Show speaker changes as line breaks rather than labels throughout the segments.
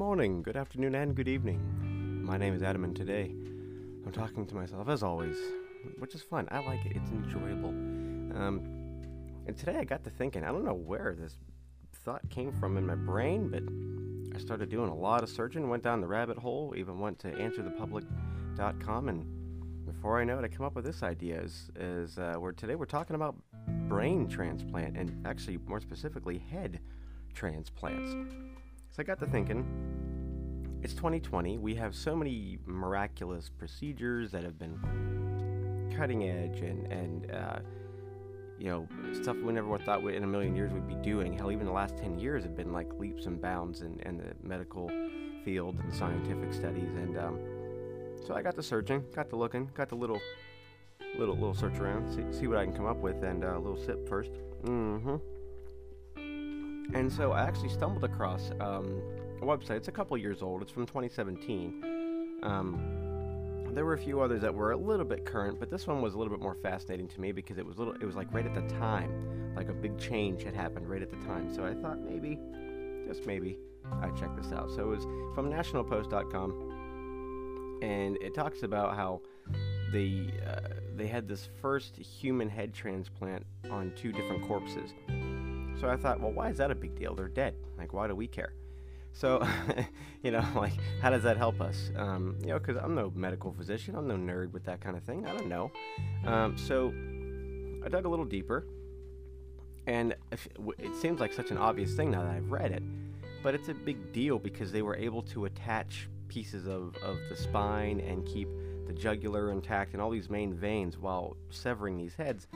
morning, good afternoon, and good evening. My name is Adam, and today I'm talking to myself as always, which is fun. I like it, it's enjoyable. Um, and today I got to thinking, I don't know where this thought came from in my brain, but I started doing a lot of searching, went down the rabbit hole, even went to answerthepublic.com, and before I know it, I come up with this idea: is, is uh, where today we're talking about brain transplant, and actually more specifically, head transplants. So I got to thinking. It's 2020. We have so many miraculous procedures that have been cutting edge and and uh, you know, stuff we never thought in a million years we'd be doing. Hell, even the last 10 years have been like leaps and bounds in, in the medical field and scientific studies. And um, so I got to searching, got to looking, got the little, little, little search around, see, see what I can come up with, and uh, a little sip first. Mm-hmm. And so I actually stumbled across um, website. It's a couple years old. It's from 2017. Um, there were a few others that were a little bit current, but this one was a little bit more fascinating to me because it was little. It was like right at the time, like a big change had happened right at the time. So I thought maybe, just maybe, I'd check this out. So it was from NationalPost.com, and it talks about how they uh, they had this first human head transplant on two different corpses. So I thought, well, why is that a big deal? They're dead. Like, why do we care? So, you know, like, how does that help us? Um, you know, because I'm no medical physician, I'm no nerd with that kind of thing. I don't know. Um, so, I dug a little deeper, and it seems like such an obvious thing now that I've read it, but it's a big deal because they were able to attach pieces of, of the spine and keep the jugular intact and all these main veins while severing these heads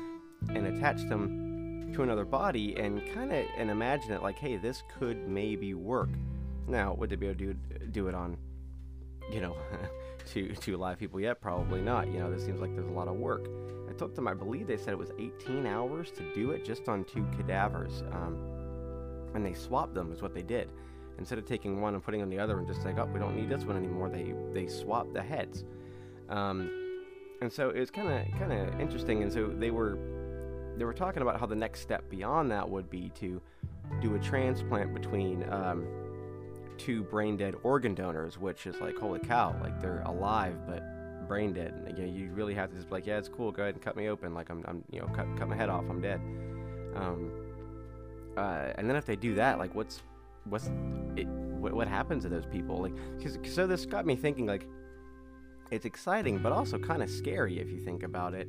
and attach them to another body and kind of and imagine it like hey this could maybe work now, would they be able to do, do it on, you know, to to live people yet? Probably not. You know, this seems like there's a lot of work. I took them. I believe they said it was 18 hours to do it just on two cadavers, um, and they swapped them. Is what they did. Instead of taking one and putting on the other and just like, oh, we don't need this one anymore, they they swapped the heads. Um, and so it was kind of kind of interesting. And so they were they were talking about how the next step beyond that would be to do a transplant between. Um, two brain dead organ donors, which is like, holy cow, like they're alive but brain dead. And, you, know, you really have to just be like, yeah, it's cool. Go ahead and cut me open. Like I'm, I'm you know, cut, cut my head off. I'm dead. Um, uh, and then if they do that, like, what's, what's, it, what, what happens to those people? Like, cause, so this got me thinking, like, it's exciting, but also kind of scary if you think about it.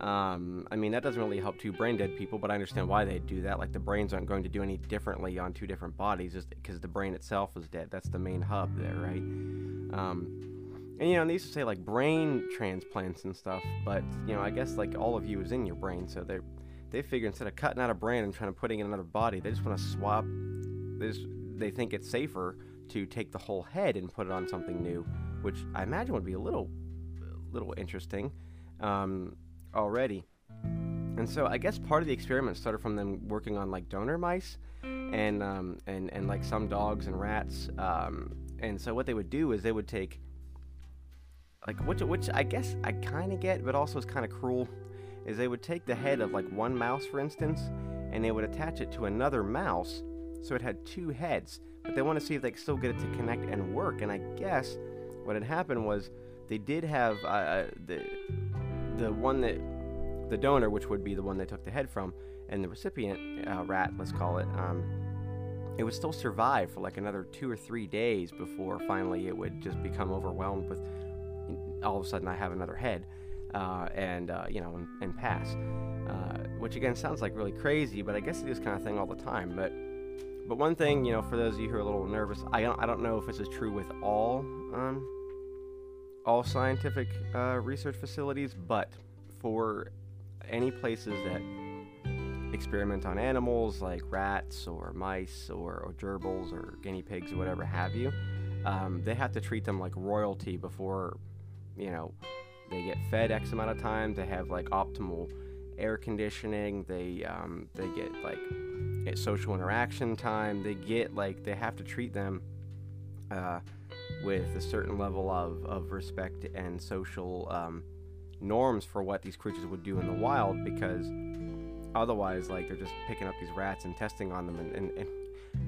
Um, I mean, that doesn't really help two brain dead people, but I understand why they do that. Like, the brains aren't going to do any differently on two different bodies just because the brain itself is dead. That's the main hub there, right? Um, and, you know, and they used to say, like, brain transplants and stuff, but, you know, I guess, like, all of you is in your brain, so they they figure instead of cutting out a brain and trying to putting in another body, they just want to swap. They, just, they think it's safer to take the whole head and put it on something new, which I imagine would be a little, little interesting. Um, already. And so I guess part of the experiment started from them working on like donor mice and um, and and like some dogs and rats. Um, and so what they would do is they would take like which which I guess I kind of get, but also is kind of cruel. Is they would take the head of like one mouse, for instance, and they would attach it to another mouse, so it had two heads. But they want to see if they could still get it to connect and work. And I guess what had happened was they did have uh, uh the the one that the donor, which would be the one they took the head from, and the recipient uh, rat, let's call it, um, it would still survive for like another two or three days before finally it would just become overwhelmed with all of a sudden I have another head uh, and uh, you know and, and pass, uh, which again sounds like really crazy, but I guess it is kind of thing all the time. But but one thing you know for those of you who are a little nervous, I don't I don't know if this is true with all um, all scientific uh, research facilities, but for any places that experiment on animals like rats or mice or, or gerbils or guinea pigs or whatever have you, um, they have to treat them like royalty before, you know, they get fed X amount of time. They have like optimal air conditioning. They um, they get like social interaction time. They get like they have to treat them uh, with a certain level of, of respect and social um, norms for what these creatures would do in the wild because otherwise like they're just picking up these rats and testing on them and, and, and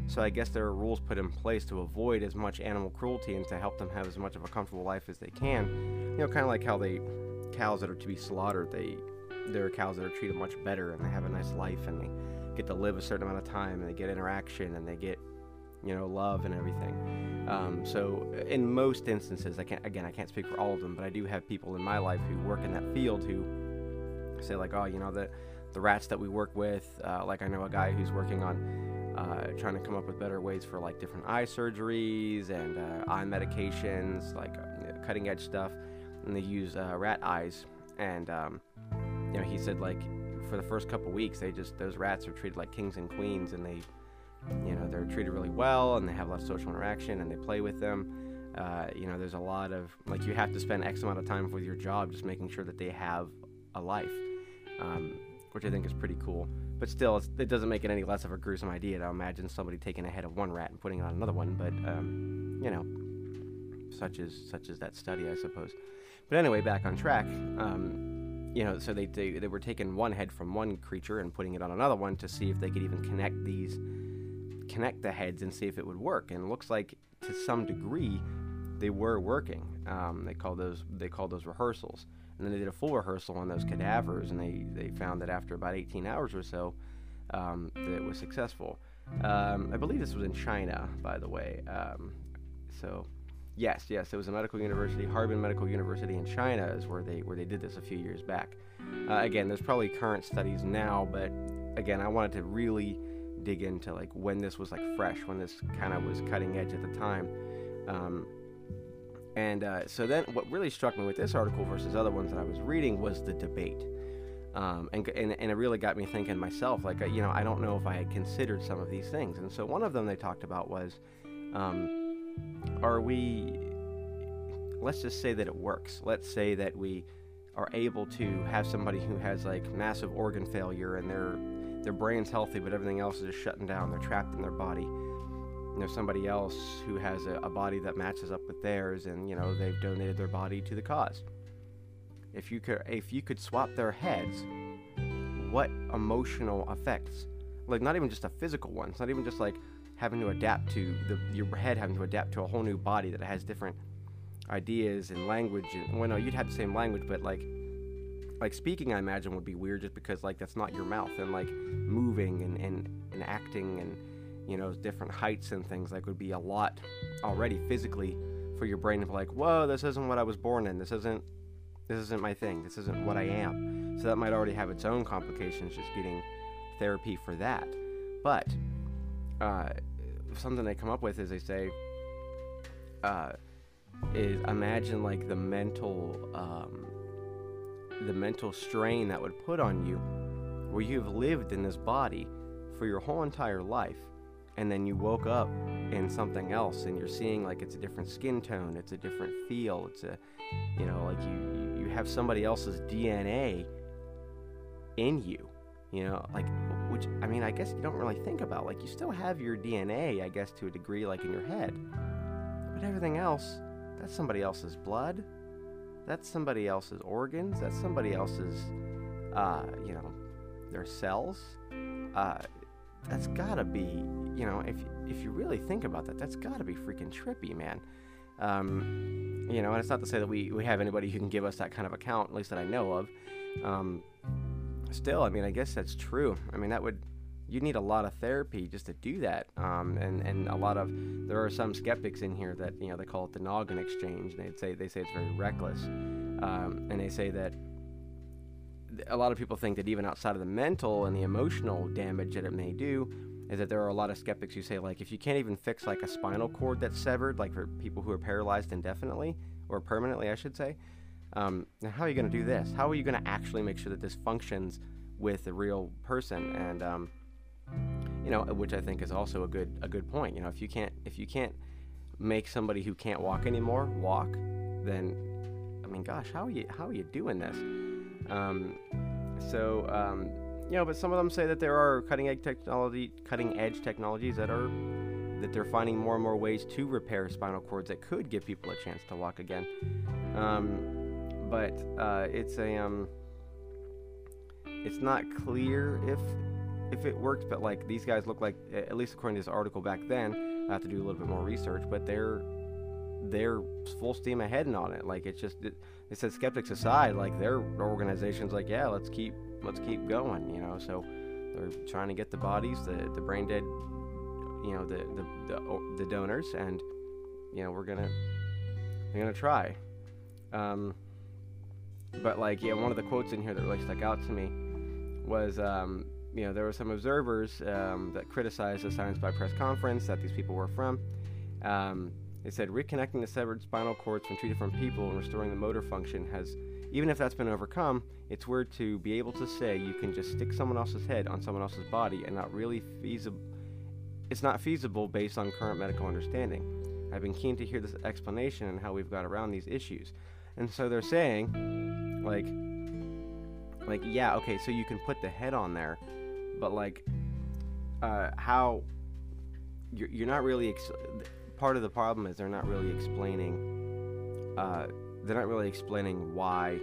So I guess there are rules put in place to avoid as much animal cruelty and to help them have as much of a comfortable life as they can. You know, kind of like how they cows that are to be slaughtered, they there are cows that are treated much better and they have a nice life and they get to live a certain amount of time and they get interaction and they get you know love and everything. Um, so in most instances, I can't again I can't speak for all of them, but I do have people in my life who work in that field who say like, oh, you know the the rats that we work with. Uh, like I know a guy who's working on uh, trying to come up with better ways for like different eye surgeries and uh, eye medications, like uh, cutting edge stuff. And they use uh, rat eyes. And um, you know, he said like for the first couple weeks, they just those rats are treated like kings and queens, and they, you know, they're treated really well, and they have a lot of social interaction, and they play with them. Uh, you know, there's a lot of like you have to spend X amount of time with your job just making sure that they have a life, um, which I think is pretty cool. But still, it doesn't make it any less of a gruesome idea to imagine somebody taking a head of one rat and putting it on another one. But um, you know, such as such as that study, I suppose. But anyway, back on track. Um, you know, so they, they they were taking one head from one creature and putting it on another one to see if they could even connect these, connect the heads and see if it would work. And it looks like to some degree, they were working. Um, they call those they call those rehearsals. And then they did a full rehearsal on those cadavers, and they, they found that after about 18 hours or so, um, that it was successful. Um, I believe this was in China, by the way. Um, so, yes, yes, it was a medical university, Harbin Medical University in China, is where they where they did this a few years back. Uh, again, there's probably current studies now, but again, I wanted to really dig into like when this was like fresh, when this kind of was cutting edge at the time. Um, and uh, so then, what really struck me with this article versus other ones that I was reading was the debate. Um, and, and, and, it really got me thinking myself, like, uh, you know, I don't know if I had considered some of these things. And so one of them they talked about was um, are we, let's just say that it works. Let's say that we are able to have somebody who has like massive organ failure and their, their brain's healthy, but everything else is just shutting down. They're trapped in their body you know somebody else who has a, a body that matches up with theirs and you know they've donated their body to the cause if you could if you could swap their heads what emotional effects like not even just a physical one it's not even just like having to adapt to the your head having to adapt to a whole new body that has different ideas and language and well no you'd have the same language but like like speaking i imagine would be weird just because like that's not your mouth and like moving and, and, and acting and you know, different heights and things, like would be a lot already physically for your brain to be like, whoa, this isn't what I was born in. This isn't this isn't my thing. This isn't what I am. So that might already have its own complications just getting therapy for that. But uh, something they come up with is they say, uh, is imagine like the mental um, the mental strain that would put on you where you've lived in this body for your whole entire life and then you woke up in something else and you're seeing like it's a different skin tone it's a different feel it's a you know like you you have somebody else's dna in you you know like which i mean i guess you don't really think about like you still have your dna i guess to a degree like in your head. But everything else that's somebody else's blood that's somebody else's organs that's somebody else's uh you know their cells uh that's gotta be, you know, if if you really think about that, that's gotta be freaking trippy, man. Um, you know, and it's not to say that we, we have anybody who can give us that kind of account, at least that I know of. Um, still, I mean, I guess that's true. I mean, that would you need a lot of therapy just to do that. Um, and and a lot of there are some skeptics in here that you know they call it the noggin exchange. And they say they say it's very reckless, um, and they say that a lot of people think that even outside of the mental and the emotional damage that it may do, is that there are a lot of skeptics who say like if you can't even fix like a spinal cord that's severed, like for people who are paralyzed indefinitely or permanently, I should say, um, how are you going to do this? How are you going to actually make sure that this functions with a real person? And um, you know, which I think is also a good a good point. You know, if you can't if you can't make somebody who can't walk anymore walk, then I mean, gosh, how are you how are you doing this? Um, so, um, you know, but some of them say that there are cutting edge technology, cutting edge technologies that are that they're finding more and more ways to repair spinal cords that could give people a chance to walk again. Um, but uh, it's a um, it's not clear if if it works, but like these guys look like, at least according to this article back then, I have to do a little bit more research, but they're they're full steam ahead on it. Like it's just it, they said skeptics aside, like their organization's like, yeah, let's keep let's keep going, you know. So they're trying to get the bodies, the the brain dead, you know, the the the, the donors, and you know we're gonna we're gonna try. Um, but like yeah, one of the quotes in here that really stuck out to me was um, you know there were some observers um, that criticized the Science by Press conference that these people were from. Um, they said reconnecting the severed spinal cords from two different people and restoring the motor function has, even if that's been overcome, it's weird to be able to say you can just stick someone else's head on someone else's body and not really feasible. It's not feasible based on current medical understanding. I've been keen to hear this explanation and how we've got around these issues. And so they're saying, like, like yeah, okay, so you can put the head on there, but like, uh, how you're, you're not really. Ex- part of the problem is they're not really explaining. Uh, they're not really explaining why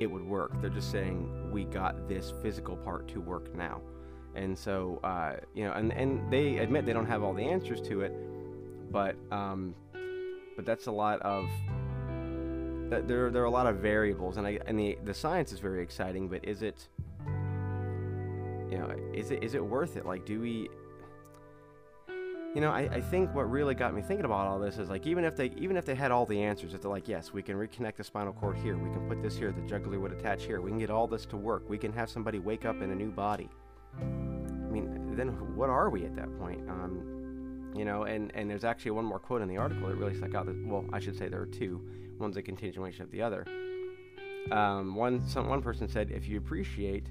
it would work. They're just saying we got this physical part to work now, and so uh, you know, and and they admit they don't have all the answers to it, but um, but that's a lot of there there are a lot of variables, and I and the the science is very exciting, but is it you know is it is it worth it? Like, do we you know, I, I think what really got me thinking about all this is like even if they even if they had all the answers, if they're like, yes, we can reconnect the spinal cord here, we can put this here, the jugular would attach here, we can get all this to work, we can have somebody wake up in a new body. I mean, then what are we at that point? Um, you know, and and there's actually one more quote in the article that really stuck out. That, well, I should say there are two. One's a continuation of the other. Um, one some one person said, if you appreciate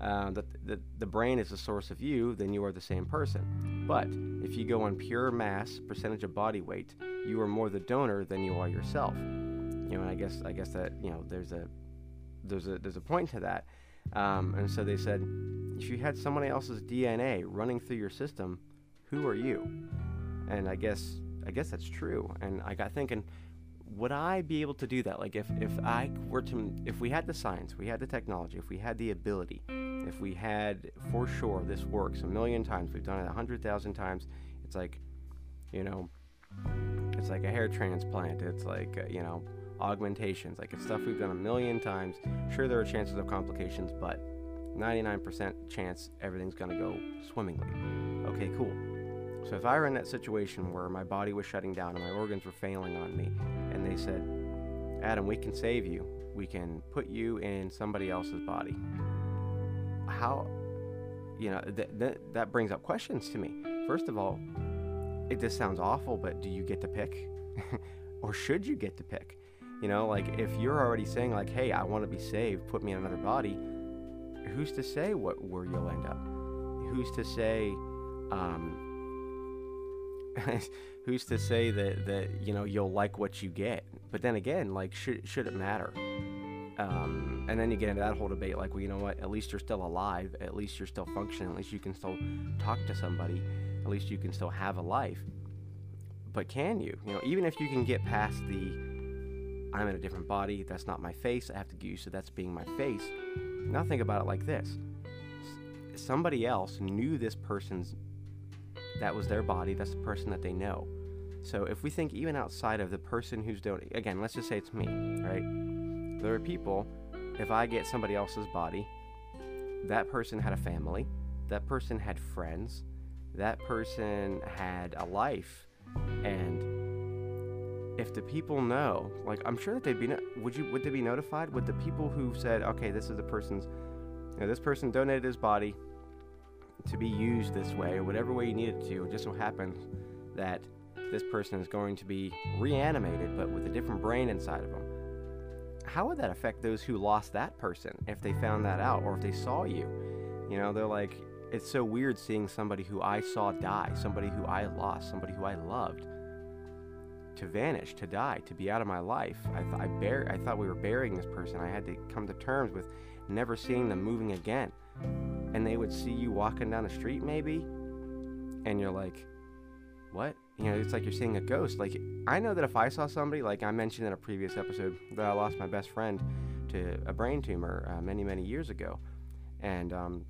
uh, that the, the brain is the source of you, then you are the same person. But if you go on pure mass, percentage of body weight, you are more the donor than you are yourself. You know, and I guess I guess that you know there's a there's a there's a point to that. Um, and so they said, if you had somebody else's DNA running through your system, who are you? And I guess I guess that's true. And I got thinking, would I be able to do that? Like if if I were to if we had the science, we had the technology, if we had the ability, if we had for sure this works a million times, we've done it a hundred thousand times. It's like, you know, it's like a hair transplant. It's like uh, you know, augmentations. Like it's stuff we've done a million times. Sure, there are chances of complications, but 99% chance everything's gonna go swimmingly. Okay, cool. So if I were in that situation where my body was shutting down and my organs were failing on me, and they said, Adam, we can save you. We can put you in somebody else's body. How you know th- th- that brings up questions to me. First of all it just sounds awful but do you get to pick? Or should you get to pick? You know like if you're already saying like hey i want to be saved put me in another body who's to say what where you'll end up? Who's to say um, who's to say that that you know you'll like what you get but then again like should should it matter um, and then you get into that whole debate like, well, you know what? At least you're still alive. At least you're still functioning. At least you can still talk to somebody. At least you can still have a life. But can you? You know, even if you can get past the I'm in a different body, that's not my face, I have to get used to that's being my face. Now think about it like this somebody else knew this person's, that was their body, that's the person that they know. So if we think even outside of the person who's donating, again, let's just say it's me, right? There are people, if I get somebody else's body, that person had a family, that person had friends, that person had a life, and if the people know, like I'm sure that they'd be, no- would you, would they be notified? Would the people who said, okay, this is the person's, you know, this person donated his body to be used this way, or whatever way you need it to, it just so happens that this person is going to be reanimated, but with a different brain inside of them how would that affect those who lost that person if they found that out or if they saw you? You know, they're like, it's so weird seeing somebody who I saw die, somebody who I lost, somebody who I loved, to vanish, to die, to be out of my life. I, th- I, I thought we were burying this person. I had to come to terms with never seeing them moving again. And they would see you walking down the street, maybe, and you're like, what? You know, it's like you're seeing a ghost. Like, I know that if I saw somebody, like I mentioned in a previous episode, that I lost my best friend to a brain tumor uh, many, many years ago. And um,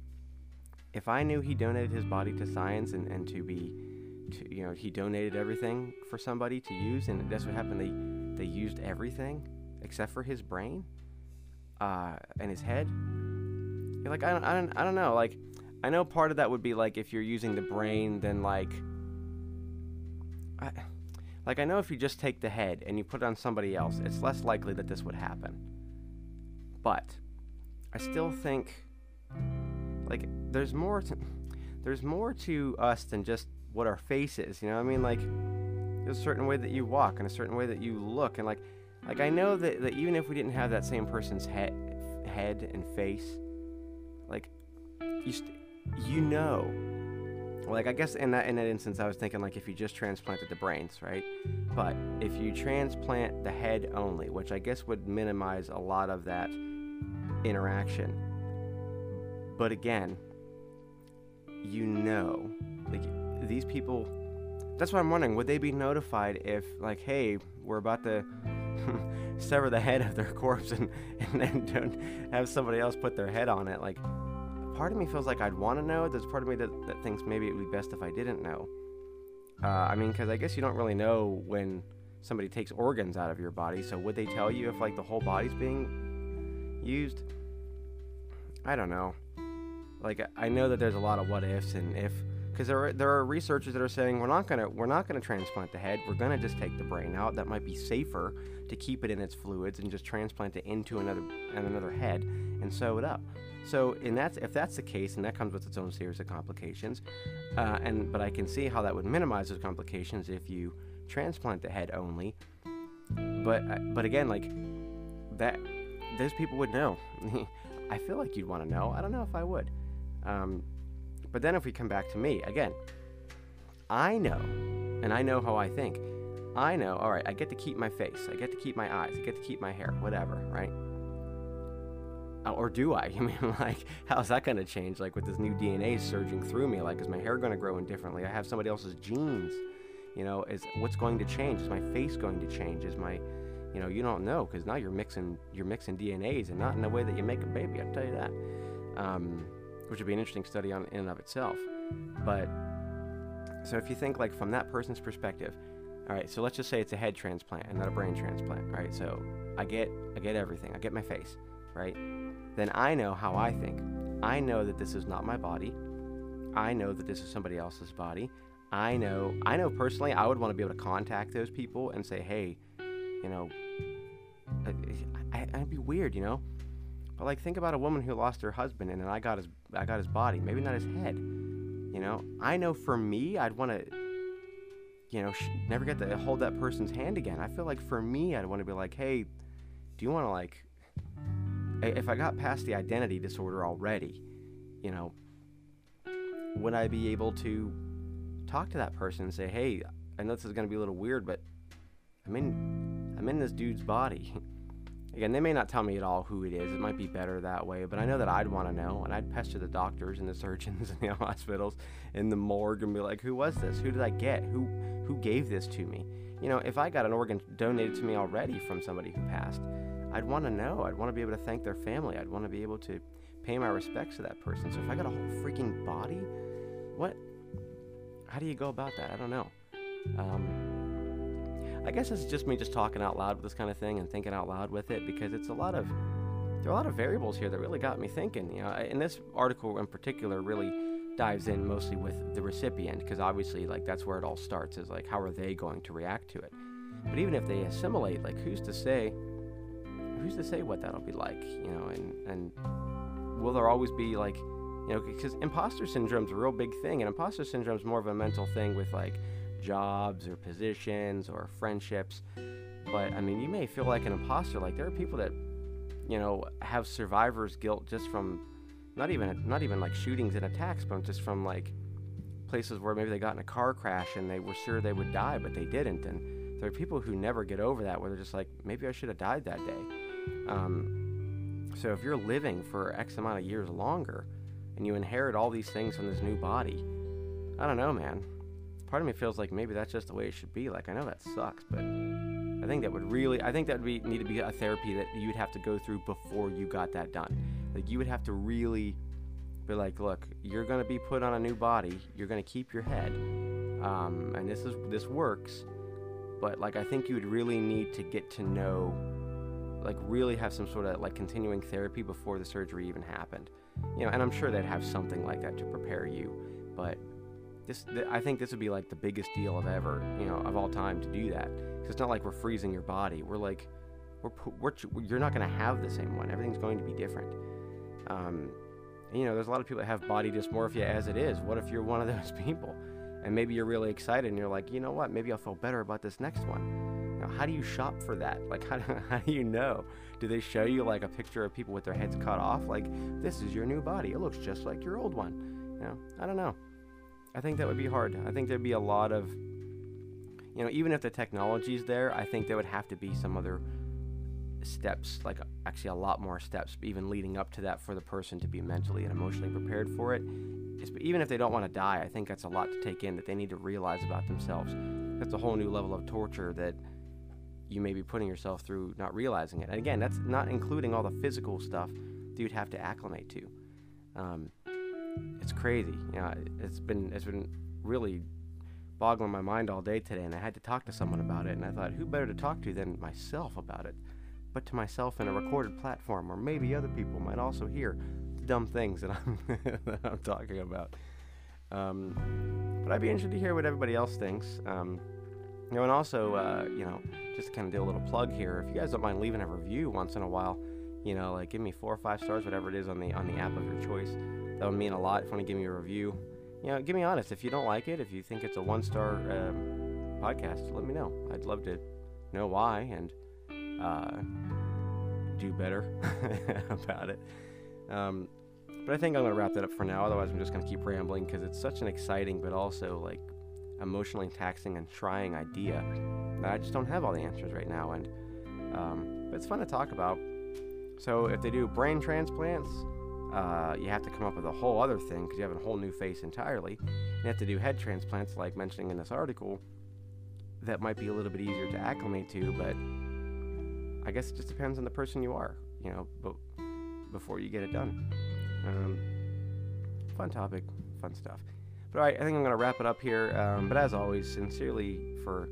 if I knew he donated his body to science and, and to be, to, you know, he donated everything for somebody to use, and that's what happened. They they used everything except for his brain, uh, and his head. You're like I don't, I don't I don't know. Like I know part of that would be like if you're using the brain, then like. I, like I know if you just take the head and you put it on somebody else, it's less likely that this would happen. But I still think like there's more to there's more to us than just what our face is, you know? I mean like there's a certain way that you walk and a certain way that you look and like like I know that, that even if we didn't have that same person's head head and face, like you st- you know like I guess in that in that instance, I was thinking like if you just transplanted the brains, right? But if you transplant the head only, which I guess would minimize a lot of that interaction. But again, you know, like these people. That's what I'm wondering. Would they be notified if, like, hey, we're about to sever the head of their corpse and and then don't have somebody else put their head on it? Like, part of me feels like I'd want to know. There's part of me that, that thinks maybe it would be best if I didn't know. Uh, I mean, because I guess you don't really know when somebody takes organs out of your body. So would they tell you if like the whole body's being used? I don't know. Like I know that there's a lot of what ifs and if because there are, there are researchers that are saying we're not gonna we're not gonna transplant the head. We're gonna just take the brain out. That might be safer to keep it in its fluids and just transplant it into another and another head and sew it up. So, in that, if that's the case, and that comes with its own series of complications, uh, and but I can see how that would minimize those complications if you transplant the head only. But uh, but again, like that, those people would know. I feel like you'd want to know. I don't know if I would. Um, but then if we come back to me again, I know, and I know how I think. I know. All right, I get to keep my face. I get to keep my eyes. I get to keep my hair. Whatever, right? Uh, or do I? I mean, like, how's that going to change? Like, with this new DNA surging through me, like, is my hair going to grow in differently? I have somebody else's genes. You know, is what's going to change? Is my face going to change? Is my, you know, you don't know because now you're mixing you're mixing DNAs and not in the way that you make a baby. I'll tell you that. Um, which would be an interesting study on in and of itself. But so if you think like from that person's perspective, all right. So let's just say it's a head transplant and not a brain transplant. Right. So I get I get everything. I get my face. Right then I know how I think. I know that this is not my body. I know that this is somebody else's body. I know, I know personally, I would want to be able to contact those people and say, hey, you know, I, would be weird, you know. But like, think about a woman who lost her husband, and then I got his, I got his body, maybe not his head. You know, I know for me, I'd want to, you know, sh- never get to hold that person's hand again. I feel like for me, I'd want to be like, hey, do you want to like if I got past the identity disorder already, you know, would I be able to talk to that person and say, "Hey, I know this is going to be a little weird, but I'm in I'm in this dude's body." Again, they may not tell me at all who it is. It might be better that way, but I know that I'd want to know, and I'd pester the doctors and the surgeons in the hospitals, in the morgue, and be like, "Who was this? Who did I get? Who who gave this to me?" You know, if I got an organ donated to me already from somebody who passed, I'd want to know. I'd want to be able to thank their family. I'd want to be able to pay my respects to that person. So if I got a whole freaking body, what? How do you go about that? I don't know. Um, I guess it's just me just talking out loud with this kind of thing and thinking out loud with it because it's a lot of there are a lot of variables here that really got me thinking. You know, and this article in particular really dives in mostly with the recipient because obviously like that's where it all starts is like how are they going to react to it. But even if they assimilate, like who's to say? who's to say what that'll be like, you know, and, and will there always be like, you know, because imposter syndrome's a real big thing, and imposter syndrome's more of a mental thing with like jobs or positions or friendships. But I mean, you may feel like an imposter. Like there are people that, you know, have survivor's guilt just from not even not even like shootings and attacks, but just from like places where maybe they got in a car crash and they were sure they would die, but they didn't. And there are people who never get over that, where they're just like, maybe I should have died that day. Um, so if you're living for X amount of years longer and you inherit all these things from this new body, I don't know, man. Part of me feels like maybe that's just the way it should be. Like I know that sucks, but I think that would really, I think that would be need to be a therapy that you'd have to go through before you got that done. Like you would have to really, Be like, look, you're gonna be put on a new body. You're gonna keep your head, um, and this is this works. But like, I think you would really need to get to know, like, really have some sort of like continuing therapy before the surgery even happened. You know, and I'm sure they'd have something like that to prepare you. But this, th- I think this would be like the biggest deal of ever, you know, of all time to do that. Because it's not like we're freezing your body. We're like, we're, we're you're not gonna have the same one. Everything's going to be different. Um, you know, there's a lot of people that have body dysmorphia as it is. What if you're one of those people? And maybe you're really excited and you're like, you know what? Maybe I'll feel better about this next one. Now, how do you shop for that? Like, how do, how do you know? Do they show you like a picture of people with their heads cut off? Like, this is your new body. It looks just like your old one. You know, I don't know. I think that would be hard. I think there'd be a lot of, you know, even if the technology's there, I think there would have to be some other steps, like actually a lot more steps, even leading up to that for the person to be mentally and emotionally prepared for it. Even if they don't want to die, I think that's a lot to take in that they need to realize about themselves. That's a whole new level of torture that you may be putting yourself through not realizing it. And again, that's not including all the physical stuff that you'd have to acclimate to. Um, it's crazy. You know, it's been it's been really boggling my mind all day today, and I had to talk to someone about it. And I thought, who better to talk to than myself about it? But to myself in a recorded platform, where maybe other people might also hear the dumb things that I'm that I'm talking about. Um, but I'd be interested to hear what everybody else thinks. Um, you know, and also, uh, you know, just to kind of do a little plug here. If you guys don't mind leaving a review once in a while, you know, like give me four or five stars, whatever it is on the on the app of your choice. That would mean a lot. If you want to give me a review, you know, give me honest. If you don't like it, if you think it's a one star um, podcast, let me know. I'd love to know why and uh, do better about it. Um, but I think I'm gonna wrap that up for now. Otherwise, I'm just gonna keep rambling because it's such an exciting but also like emotionally taxing and trying idea that I just don't have all the answers right now. And um, but it's fun to talk about. So if they do brain transplants, uh, you have to come up with a whole other thing because you have a whole new face entirely. You have to do head transplants, like mentioning in this article. That might be a little bit easier to acclimate to, but I guess it just depends on the person you are, you know, but before you get it done. Um, fun topic, fun stuff. But all right, I think I'm going to wrap it up here. Um, but as always, sincerely for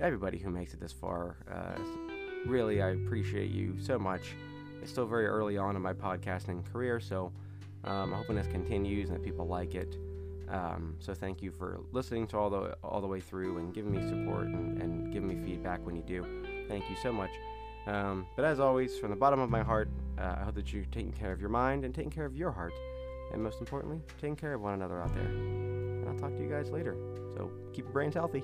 everybody who makes it this far, uh, really, I appreciate you so much. It's still very early on in my podcasting career, so um, I'm hoping this continues and that people like it. Um, so thank you for listening to all the all the way through and giving me support and, and giving me feedback when you do. Thank you so much. Um, but as always, from the bottom of my heart, uh, I hope that you're taking care of your mind and taking care of your heart, and most importantly, taking care of one another out there. And I'll talk to you guys later. So keep your brains healthy.